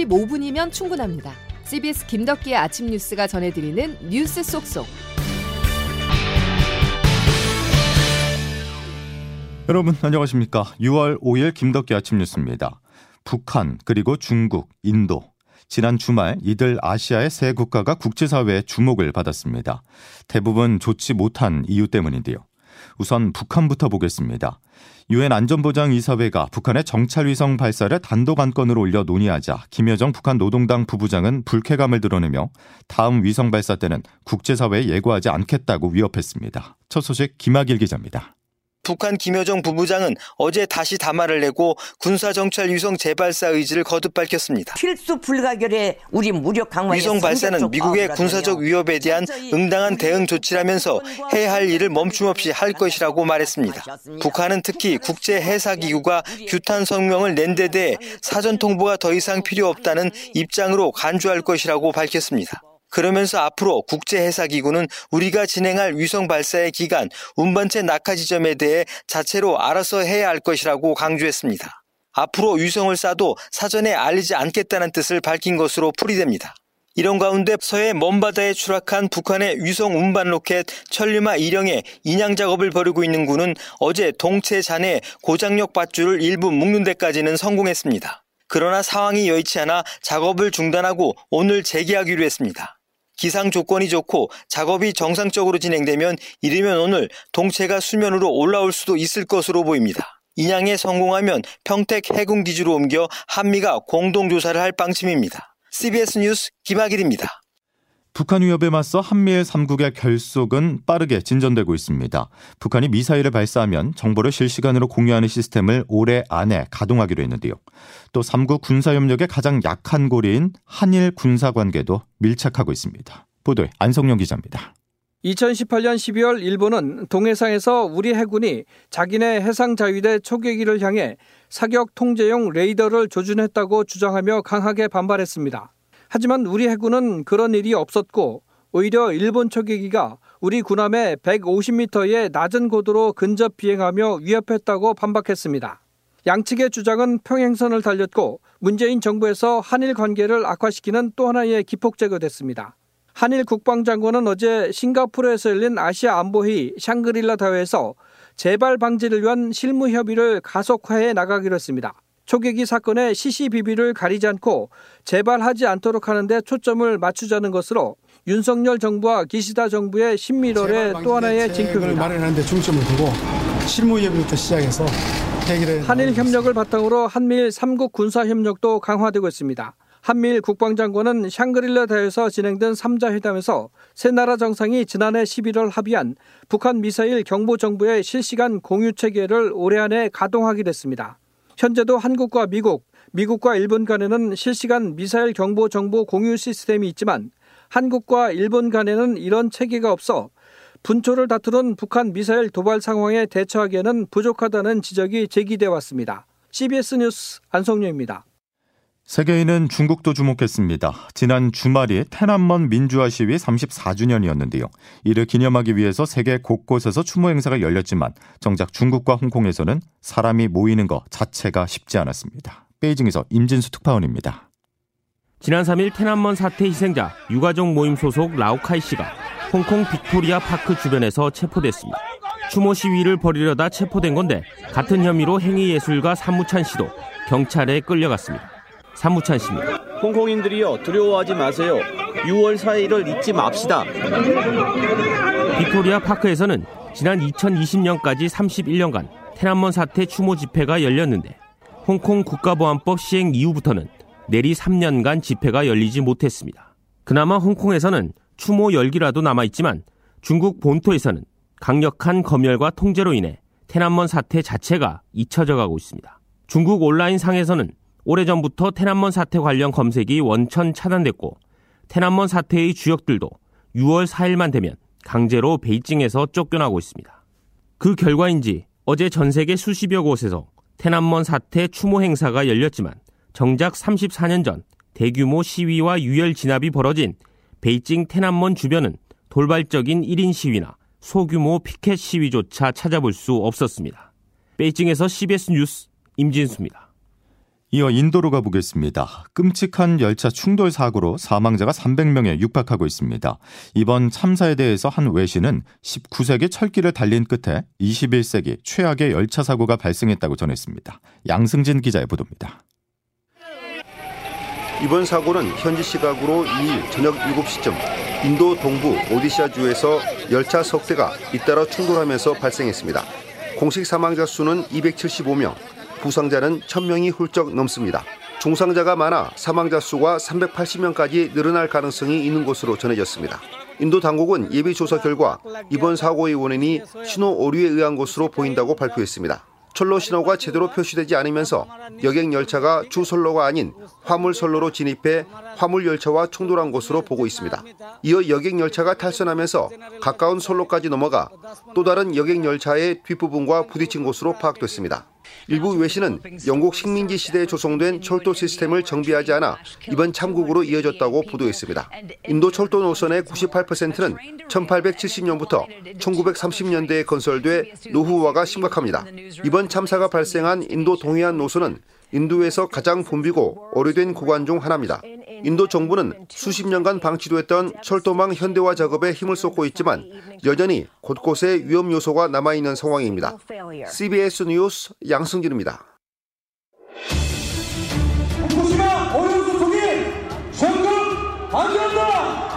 45분이면 충분합니다. CBS 김덕기의 아침 뉴스가 전해드리는 뉴스 속속. 여러분 안녕하십니까? 6월 5일 김덕기 아침 뉴스입니다. 북한 그리고 중국, 인도 지난 주말 이들 아시아의 세 국가가 국제사회의 주목을 받았습니다. 대부분 좋지 못한 이유 때문인데요. 우선 북한부터 보겠습니다. 유엔 안전보장 이사회가 북한의 정찰 위성 발사를 단독 안건으로 올려 논의하자 김여정 북한 노동당 부부장은 불쾌감을 드러내며 다음 위성 발사 때는 국제사회에 예고하지 않겠다고 위협했습니다. 첫 소식 김학일 기자입니다. 북한 김여정 부부장은 어제 다시 담화를 내고 군사정찰 위성 재발사 의지를 거듭 밝혔습니다. 필수 불가결의 우리 무력 강화 위성 발사는 미국의 군사적 위협에 대한 응당한 대응 조치라면서 해야 할 일을 멈춤없이 할 것이라고 말했습니다. 북한은 특히 국제 해사 기구가 규탄 성명을 낸 데 대해 사전 통보가 더 이상 필요 없다는 입장으로 간주할 것이라고 밝혔습니다. 그러면서 앞으로 국제해사기구는 우리가 진행할 위성 발사의 기간, 운반체 낙하 지점에 대해 자체로 알아서 해야 할 것이라고 강조했습니다. 앞으로 위성을 쏴도 사전에 알리지 않겠다는 뜻을 밝힌 것으로 풀이됩니다. 이런 가운데 서해 먼바다에 추락한 북한의 위성 운반 로켓 천리마 1형의 인양 작업을 벌이고 있는 군은 어제 동체 잔해 고장력 밧줄을 일부 묶는 데까지는 성공했습니다. 그러나 상황이 여의치 않아 작업을 중단하고 오늘 재개하기로 했습니다. 기상 조건이 좋고 작업이 정상적으로 진행되면 이르면 오늘 동체가 수면으로 올라올 수도 있을 것으로 보입니다. 인양에 성공하면 평택 해군 기지로 옮겨 한미가 공동 조사를 할 방침입니다. CBS 뉴스 김학일입니다. 북한 위협에 맞서 한미일 3국의 결속은 빠르게 진전되고 있습니다. 북한이 미사일을 발사하면 정보를 실시간으로 공유하는 시스템을 올해 안에 가동하기로 했는데요. 또 3국 군사협력의 가장 약한 고리인 한일 군사관계도 밀착하고 있습니다. 보도에 안성영 기자입니다. 2018년 12월 일본은 동해상에서 우리 해군이 자기네 해상자위대 초계기를 향해 사격 통제용 레이더를 조준했다고 주장하며 강하게 반발했습니다. 하지만 우리 해군은 그런 일이 없었고 오히려 일본 초계기가 우리 군함에 150m의 낮은 고도로 근접 비행하며 위협했다고 반박했습니다. 양측의 주장은 평행선을 달렸고 문재인 정부에서 한일 관계를 악화시키는 또 하나의 기폭제가 됐습니다. 한일 국방장관은 어제 싱가포르에서 열린 아시아 안보회의 샹그릴라 대회에서 재발 방지를 위한 실무 협의를 가속화해 나가기로 했습니다. 초계기 사건의 시시비비를 가리지 않고 재발하지 않도록 하는데 초점을 맞추자는 것으로 윤석열 정부와 기시다 정부의 신밀월의 또 하나의 징표입니다. 마련하는데 중점을 두고 실무 협의부터 시작해서 한일 협력을 바탕으로 한미일 3국 군사 협력도 강화되고 있습니다. 한미일 국방장관은 샹그릴라 대에서 진행된 3자 회담에서 세 나라 정상이 지난해 11월 합의한 북한 미사일 경보 정보의 실시간 공유 체계를 올해 안에 가동하기로 했습니다. 현재도 한국과 미국, 미국과 일본 간에는 실시간 미사일 경보 정보 공유 시스템이 있지만 한국과 일본 간에는 이런 체계가 없어 분초를 다투는 북한 미사일 도발 상황에 대처하기에는 부족하다는 지적이 제기돼 왔습니다. CBS 뉴스 안성료입니다. 세계인은 중국도 주목했습니다. 지난 주말이 테난먼 민주화 시위 34주년이었는데요. 이를 기념하기 위해서 세계 곳곳에서 추모 행사가 열렸지만 정작 중국과 홍콩에서는 사람이 모이는 것 자체가 쉽지 않았습니다. 베이징에서 임진수 특파원입니다. 지난 3일 톈안먼 사태 희생자 유가족 모임 소속 라오카이 씨가 홍콩 빅토리아 파크 주변에서 체포됐습니다. 추모 시위를 벌이려다 체포된 건데 같은 혐의로 행위예술가 산무찬 씨도 경찰에 끌려갔습니다. 산무찬 씨입니다. 홍콩인들이여 두려워하지 마세요. 6월 4일을 잊지 맙시다. 빅토리아 파크에서는 지난 2020년까지 31년간 톈안먼 사태 추모 집회가 열렸는데 홍콩 국가보안법 시행 이후부터는 내리 3년간 집회가 열리지 못했습니다. 그나마 홍콩에서는 추모 열기라도 남아있지만 중국 본토에서는 강력한 검열과 통제로 인해 테난먼 사태 자체가 잊혀져 가고 있습니다. 중국 온라인 상에서는 오래전부터 테난먼 사태 관련 검색이 원천 차단됐고 테난먼 사태의 주역들도 6월 4일만 되면 강제로 베이징에서 쫓겨나고 있습니다. 그 결과인지 어제 전 세계 수십여 곳에서 테난먼 사태 추모 행사가 열렸지만 정작 34년 전 대규모 시위와 유혈 진압이 벌어진 베이징 테난먼 주변은 돌발적인 1인 시위나 소규모 피켓 시위조차 찾아볼 수 없었습니다. 베이징에서 CBS 뉴스 임진수입니다. 이어 인도로 가보겠습니다. 끔찍한 열차 충돌 사고로 사망자가 300명에 육박하고 있습니다. 이번 참사에 대해서 한 외신은 19세기 철길을 달린 끝에 21세기 최악의 열차 사고가 발생했다고 전했습니다. 양승진 기자의 보도입니다. 이번 사고는 현지 시각으로 2일 저녁 7시쯤 인도 동부 오디샤주에서 열차 석 대가 잇따라 충돌하면서 발생했습니다. 공식 사망자 수는 275명, 부상자는 1000명이 훌쩍 넘습니다. 중상자가 많아 사망자 수가 380명까지 늘어날 가능성이 있는 것으로 전해졌습니다. 인도 당국은 예비 조사 결과 이번 사고의 원인이 신호 오류에 의한 것으로 보인다고 발표했습니다. 철로 신호가 제대로 표시되지 않으면서 여객 열차가 주 선로가 아닌 화물 선로로 진입해 화물 열차와 충돌한 것으로 보고 있습니다. 이어 여객 열차가 탈선하면서 가까운 선로까지 넘어가 또 다른 여객 열차의 뒷부분과 부딪힌 것으로 파악됐습니다. 일부 외신은 영국 식민지 시대에 조성된 철도 시스템을 정비하지 않아 이번 참국으로 이어졌다고 보도했습니다. 인도 철도 노선의 98%는 1870년부터 1930년대에 건설돼 노후화가 심각합니다. 이번 참사가 발생한 인도 동해안 노선은 인도에서 가장 붐비고 오래된 구간 중 하나입니다. 인도 정부는 수십 년간 방치됐던 철도망 현대화 작업에 힘을 쏟고 있지만 여전히 곳곳에 위험 요소가 남아있는 상황입니다. CBS 뉴스 양승진입니다. 후쿠시마 오염수 통일 전격 반대한다!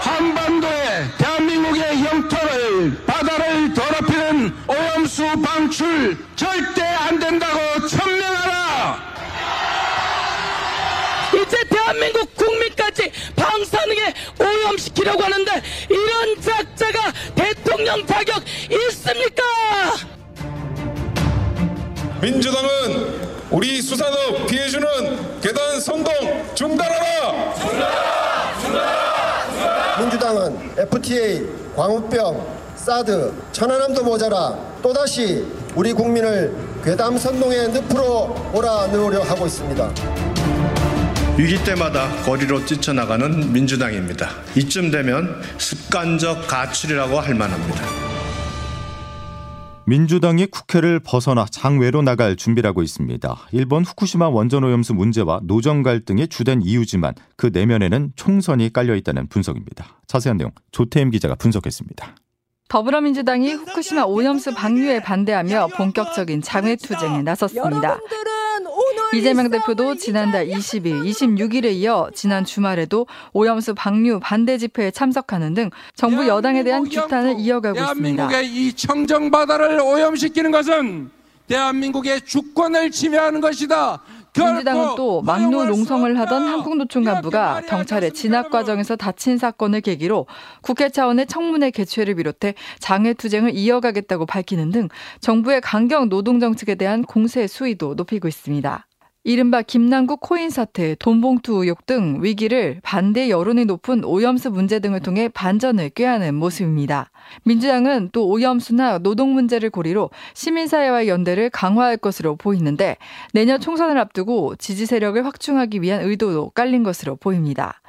한반도에 대한민국의 영토를 바다를 더럽히는 오염수 방출 오염시키려고 하는데 이런 작자가 대통령 자격 있습니까? 민주당은 우리 수산업 피해주는 계단 선동 중단하라! 중단하라! 중단하라! 민주당은 FTA, 광우병, 사드, 천안함도 모자라 또다시 우리 국민을 괴담 선동의 늪으로 몰아넣으려 하고 있습니다. 위기 때마다 거리로 뛰쳐나가는 민주당입니다. 이쯤 되면 습관적 가출이라고 할 만합니다. 민주당이 국회를 벗어나 장외로 나갈 준비라고 있습니다. 일본 후쿠시마 원전 오염수 문제와 노정 갈등이 주된 이유지만 그 내면에는 총선이 깔려 있다는 분석입니다. 자세한 내용 조태임 기자가 분석했습니다. 더불어민주당이 후쿠시마 오염수 방류에 반대하며 본격적인 장외 투쟁에 나섰습니다. 이재명 대표도 지난달 20일, 26일에 이어 지난 주말에도 오염수 방류 반대 집회에 참석하는 등 정부 여당에 대한 규탄을 이어가고 있습니다. 대한민국의 이 청정 바다를 오염시키는 것은 대한민국의 주권을 침해하는 것이다. 민주당은 또 막루 농성을 하던 한국노총 간부가 경찰의 진압 과정에서 다친 사건을 계기로 국회 차원의 청문회 개최를 비롯해 장외투쟁을 이어가겠다고 밝히는 등 정부의 강경 노동 정책에 대한 공세 수위도 높이고 있습니다. 이른바 김남국 코인 사태, 돈봉투 의혹 등 위기를 반대 여론이 높은 오염수 문제 등을 통해 반전을 꾀하는 모습입니다. 민주당은 또 오염수나 노동 문제를 고리로 시민사회와의 연대를 강화할 것으로 보이는데 내년 총선을 앞두고 지지 세력을 확충하기 위한 의도도 깔린 것으로 보입니다.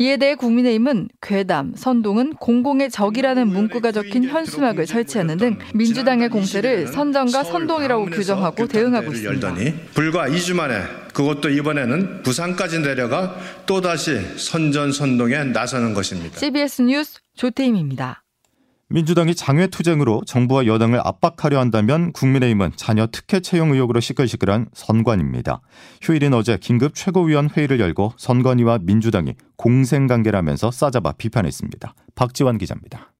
이에 대해 국민의힘은 괴담, 선동은 공공의 적이라는 문구가 적힌 현수막을 설치하는 등 민주당의 공세를 선전과 선동이라고 규정하고 대응하고 있습니다. 불과 2주 만에 그것도 이번에는 부산까지 내려가 또다시 선전 선동에 나서는 것입니다. CBS 뉴스 조태임입니다. 민주당이 장외투쟁으로 정부와 여당을 압박하려 한다면 국민의힘은 자녀 특혜 채용 의혹으로 시끌시끌한 선관입니다. 휴일인 어제 긴급 최고위원 회의를 열고 선관위와 민주당이 공생관계라면서 싸잡아 비판했습니다. 박지원 기자입니다.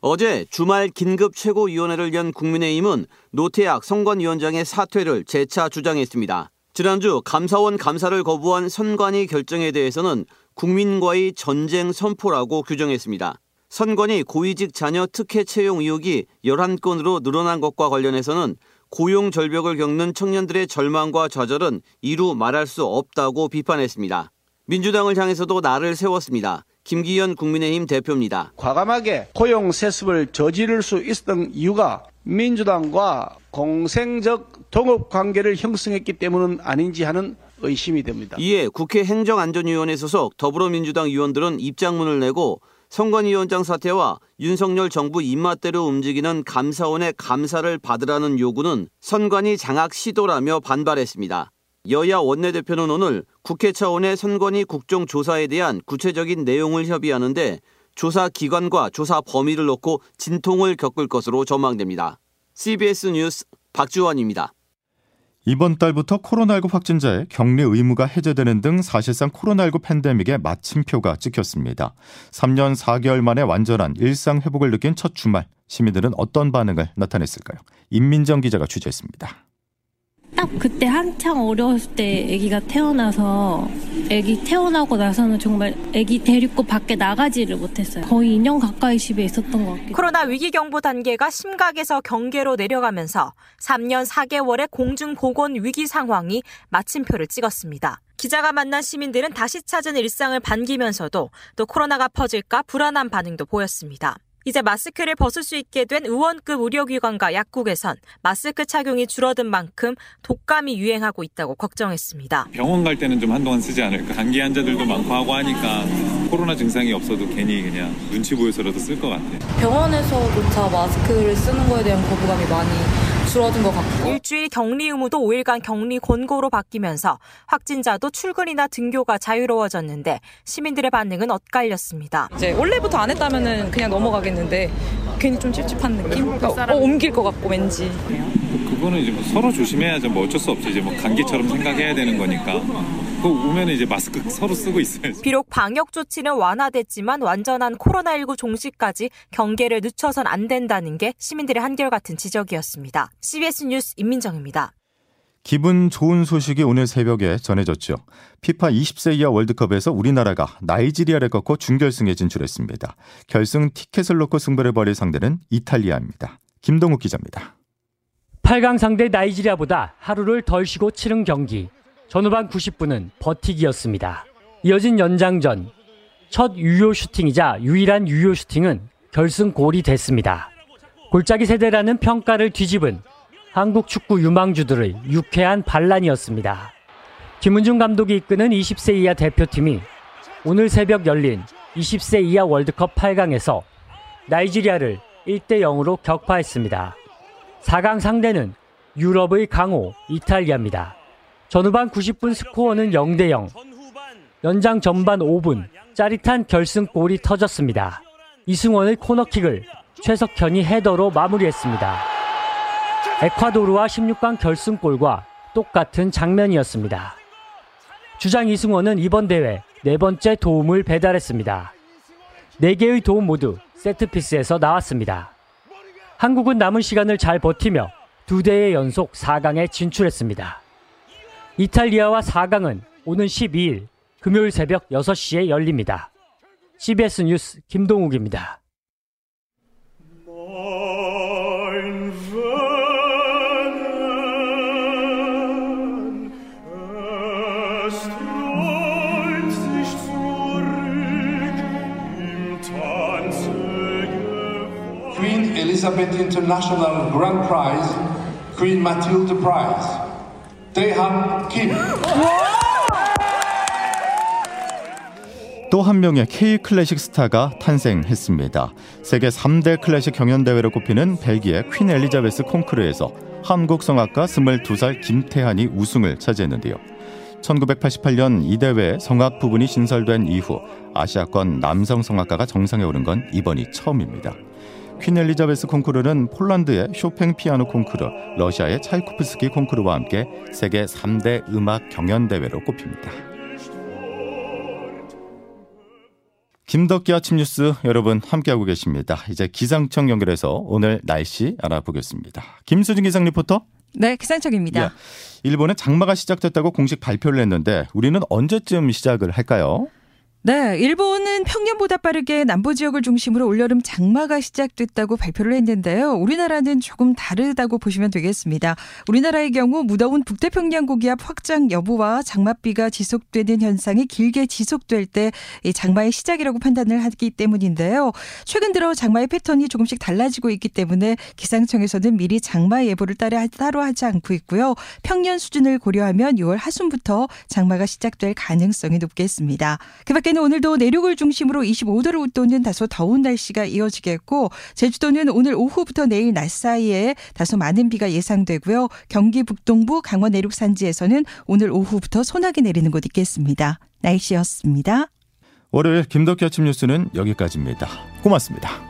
어제 주말 긴급 최고위원회를 연 국민의힘은 노태악 선관위원장의 사퇴를 재차 주장했습니다. 지난주 감사원 감사를 거부한 선관위 결정에 대해서는 국민과의 전쟁 선포라고 규정했습니다. 선관위 고위직 자녀 특혜 채용 의혹이 11건으로 늘어난 것과 관련해서는 고용 절벽을 겪는 청년들의 절망과 좌절은 이루 말할 수 없다고 비판했습니다. 민주당을 향해서도 날을 세웠습니다. 김기현 국민의힘 대표입니다. 과감하게 고용 세습을 저지를 수 있었던 이유가 민주당과 공생적 동업 관계를 형성했기 때문은 아닌지 하는 의심이 됩니다. 이에 국회 행정안전위원회 소속 더불어민주당 의원들은 입장문을 내고 선관 위원장 사태와 윤석열 정부 입맛대로 움직이는 감사원의 감사를 받으라는 요구는 선관위 장악 시도라며 반발했습니다. 여야 원내대표는 오늘 국회 차원의 선관위 국정조사에 대한 구체적인 내용을 협의하는데 조사 기관과 조사 범위를 놓고 진통을 겪을 것으로 전망됩니다. CBS 뉴스 박주원입니다. 이번 달부터 코로나19 확진자의 격리 의무가 해제되는 등 사실상 코로나19 팬데믹의 마침표가 찍혔습니다. 3년 4개월 만에 완전한 일상 회복을 느낀 첫 주말, 시민들은 어떤 반응을 나타냈을까요? 임민정 기자가 취재했습니다. 딱 그때 한창 어려웠을 때 아기가 태어나서 아기 태어나고 나서는 정말 아기 데리고 밖에 나가지를 못했어요. 거의 2년 가까이 집에 있었던 것 같아요. 코로나 위기 경보 단계가 심각에서 경계로 내려가면서 3년 4개월의 공중 보건 위기 상황이 마침표를 찍었습니다. 기자가 만난 시민들은 다시 찾은 일상을 반기면서도 또 코로나가 퍼질까 불안한 반응도 보였습니다. 이제 마스크를 벗을 수 있게 된 의원급 의료기관과 약국에선 마스크 착용이 줄어든 만큼 독감이 유행하고 있다고 걱정했습니다. 병원 갈 때는 좀 한동안 쓰지 않을까. 감기 환자들도 많고 하고 하니까 코로나 증상이 없어도 괜히 그냥 눈치 보여서라도 쓸 것 같아요. 병원에서조차 마스크를 쓰는 거에 대한 거부감이 많이 줄어든 것 같고 일주일 격리 의무도 5일간 격리 권고로 바뀌면서 확진자도 출근이나 등교가 자유로워졌는데 시민들의 반응은 엇갈렸습니다. 이제 원래부터 안 했다면은 그냥 넘어가겠는데 괜히 좀 찝찝한 느낌? 어, 어, 옮길 것 같고 왠지. 그거는 이제 뭐 서로 조심해야죠. 뭐 어쩔 수 없이 이제 뭐 감기처럼 생각해야 되는 거니까. 그 오면 이제 마스크 서로 쓰고 있어요. 비록 방역 조치는 완화됐지만 완전한 코로나19 종식까지 경계를 늦춰선 안 된다는 게 시민들의 한결같은 지적이었습니다. CBS 뉴스 임민정입니다. 기분 좋은 소식이 오늘 새벽에 전해졌죠. 피파 20세 이하 월드컵에서 우리나라가 나이지리아를 꺾고 준결승에 진출했습니다. 결승 티켓을 놓고 승부를 벌일 상대는 이탈리아입니다. 김동욱 기자입니다. 8강 상대 나이지리아보다 하루를 덜 쉬고 치른 경기. 전후반 90분은 버티기였습니다. 이어진 연장전. 첫 유효 슈팅이자 유일한 유효 슈팅은 결승골이 됐습니다. 골짜기 세대라는 평가를 뒤집은 한국 축구 유망주들의 유쾌한 반란이었습니다. 김은중 감독이 이끄는 20세 이하 대표팀이 오늘 새벽 열린 20세 이하 월드컵 8강에서 나이지리아를 1대 0으로 격파했습니다. 4강 상대는 유럽의 강호 이탈리아입니다. 전후반 90분 스코어는 0대 0. 연장 전반 5분 짜릿한 결승골이 터졌습니다. 이승원의 코너킥을 최석현이 헤더로 마무리했습니다. 에콰도르와 16강 결승골과 똑같은 장면이었습니다. 주장 이승원은 이번 대회 네 번째 도움을 배달했습니다. 4개의 도움 모두 세트피스에서 나왔습니다. 한국은 남은 시간을 잘 버티며 두 대회 연속 4강에 진출했습니다. 이탈리아와 4강은 오는 12일 금요일 새벽 6시에 열립니다. CBS 뉴스 김동욱입니다. Queen Elizabeth International Grand Prize, Queen Matilda Prize, 대한 김. 또한 명의 K 클래식 스타가 탄생했습니다. 세계 3대 클래식 경연대회로 꼽히는 벨기에 퀸 엘리자베스 콩쿠르에서 한국 성악가 22살 김태한이 우승을 차지했는데요. 1988년 이 대회 성악 부분이 신설된 이후 아시아권 남성 성악가가 정상에 오른 건 이번이 처음입니다. 퀸 엘리자베스 콩쿠르는 폴란드의 쇼팽 피아노 콩쿠르, 러시아의 차이코프스키 콩쿠르와 함께 세계 3대 음악 경연 대회로 꼽힙니다. 김덕기 아침 뉴스 여러분 함께하고 계십니다. 이제 기상청 연결해서 오늘 날씨 알아보겠습니다. 김수진 기상 리포터. 네, 기상청입니다. 예, 일본은 장마가 시작됐다고 공식 발표를 했는데 우리는 언제쯤 시작을 할까요? 네, 일본은 평년보다 빠르게 남부 지역을 중심으로 올여름 장마가 시작됐다고 발표를 했는데요. 우리나라는 조금 다르다고 보시면 되겠습니다. 우리나라의 경우 무더운 북태평양 고기압 확장 여부와 장맛비가 지속되는 현상이 길게 지속될 때 장마의 시작이라고 판단을 하기 때문인데요. 최근 들어 장마의 패턴이 조금씩 달라지고 있기 때문에 기상청에서는 미리 장마 예보를 따로 하지 않고 있고요. 평년 수준을 고려하면 6월 하순부터 장마가 시작될 가능성이 높겠습니다. 그밖에 밖에는 오늘도 내륙을 중심으로 25도를 웃도는 다소 더운 날씨가 이어지겠고 제주도는 오늘 오후부터 내일 낮 사이에 다소 많은 비가 예상되고요. 경기 북동부 강원 내륙 산지에서는 오늘 오후부터 소나기 내리는 곳 있겠습니다. 날씨였습니다. 월요일 김덕기 아침 뉴스는 여기까지입니다. 고맙습니다.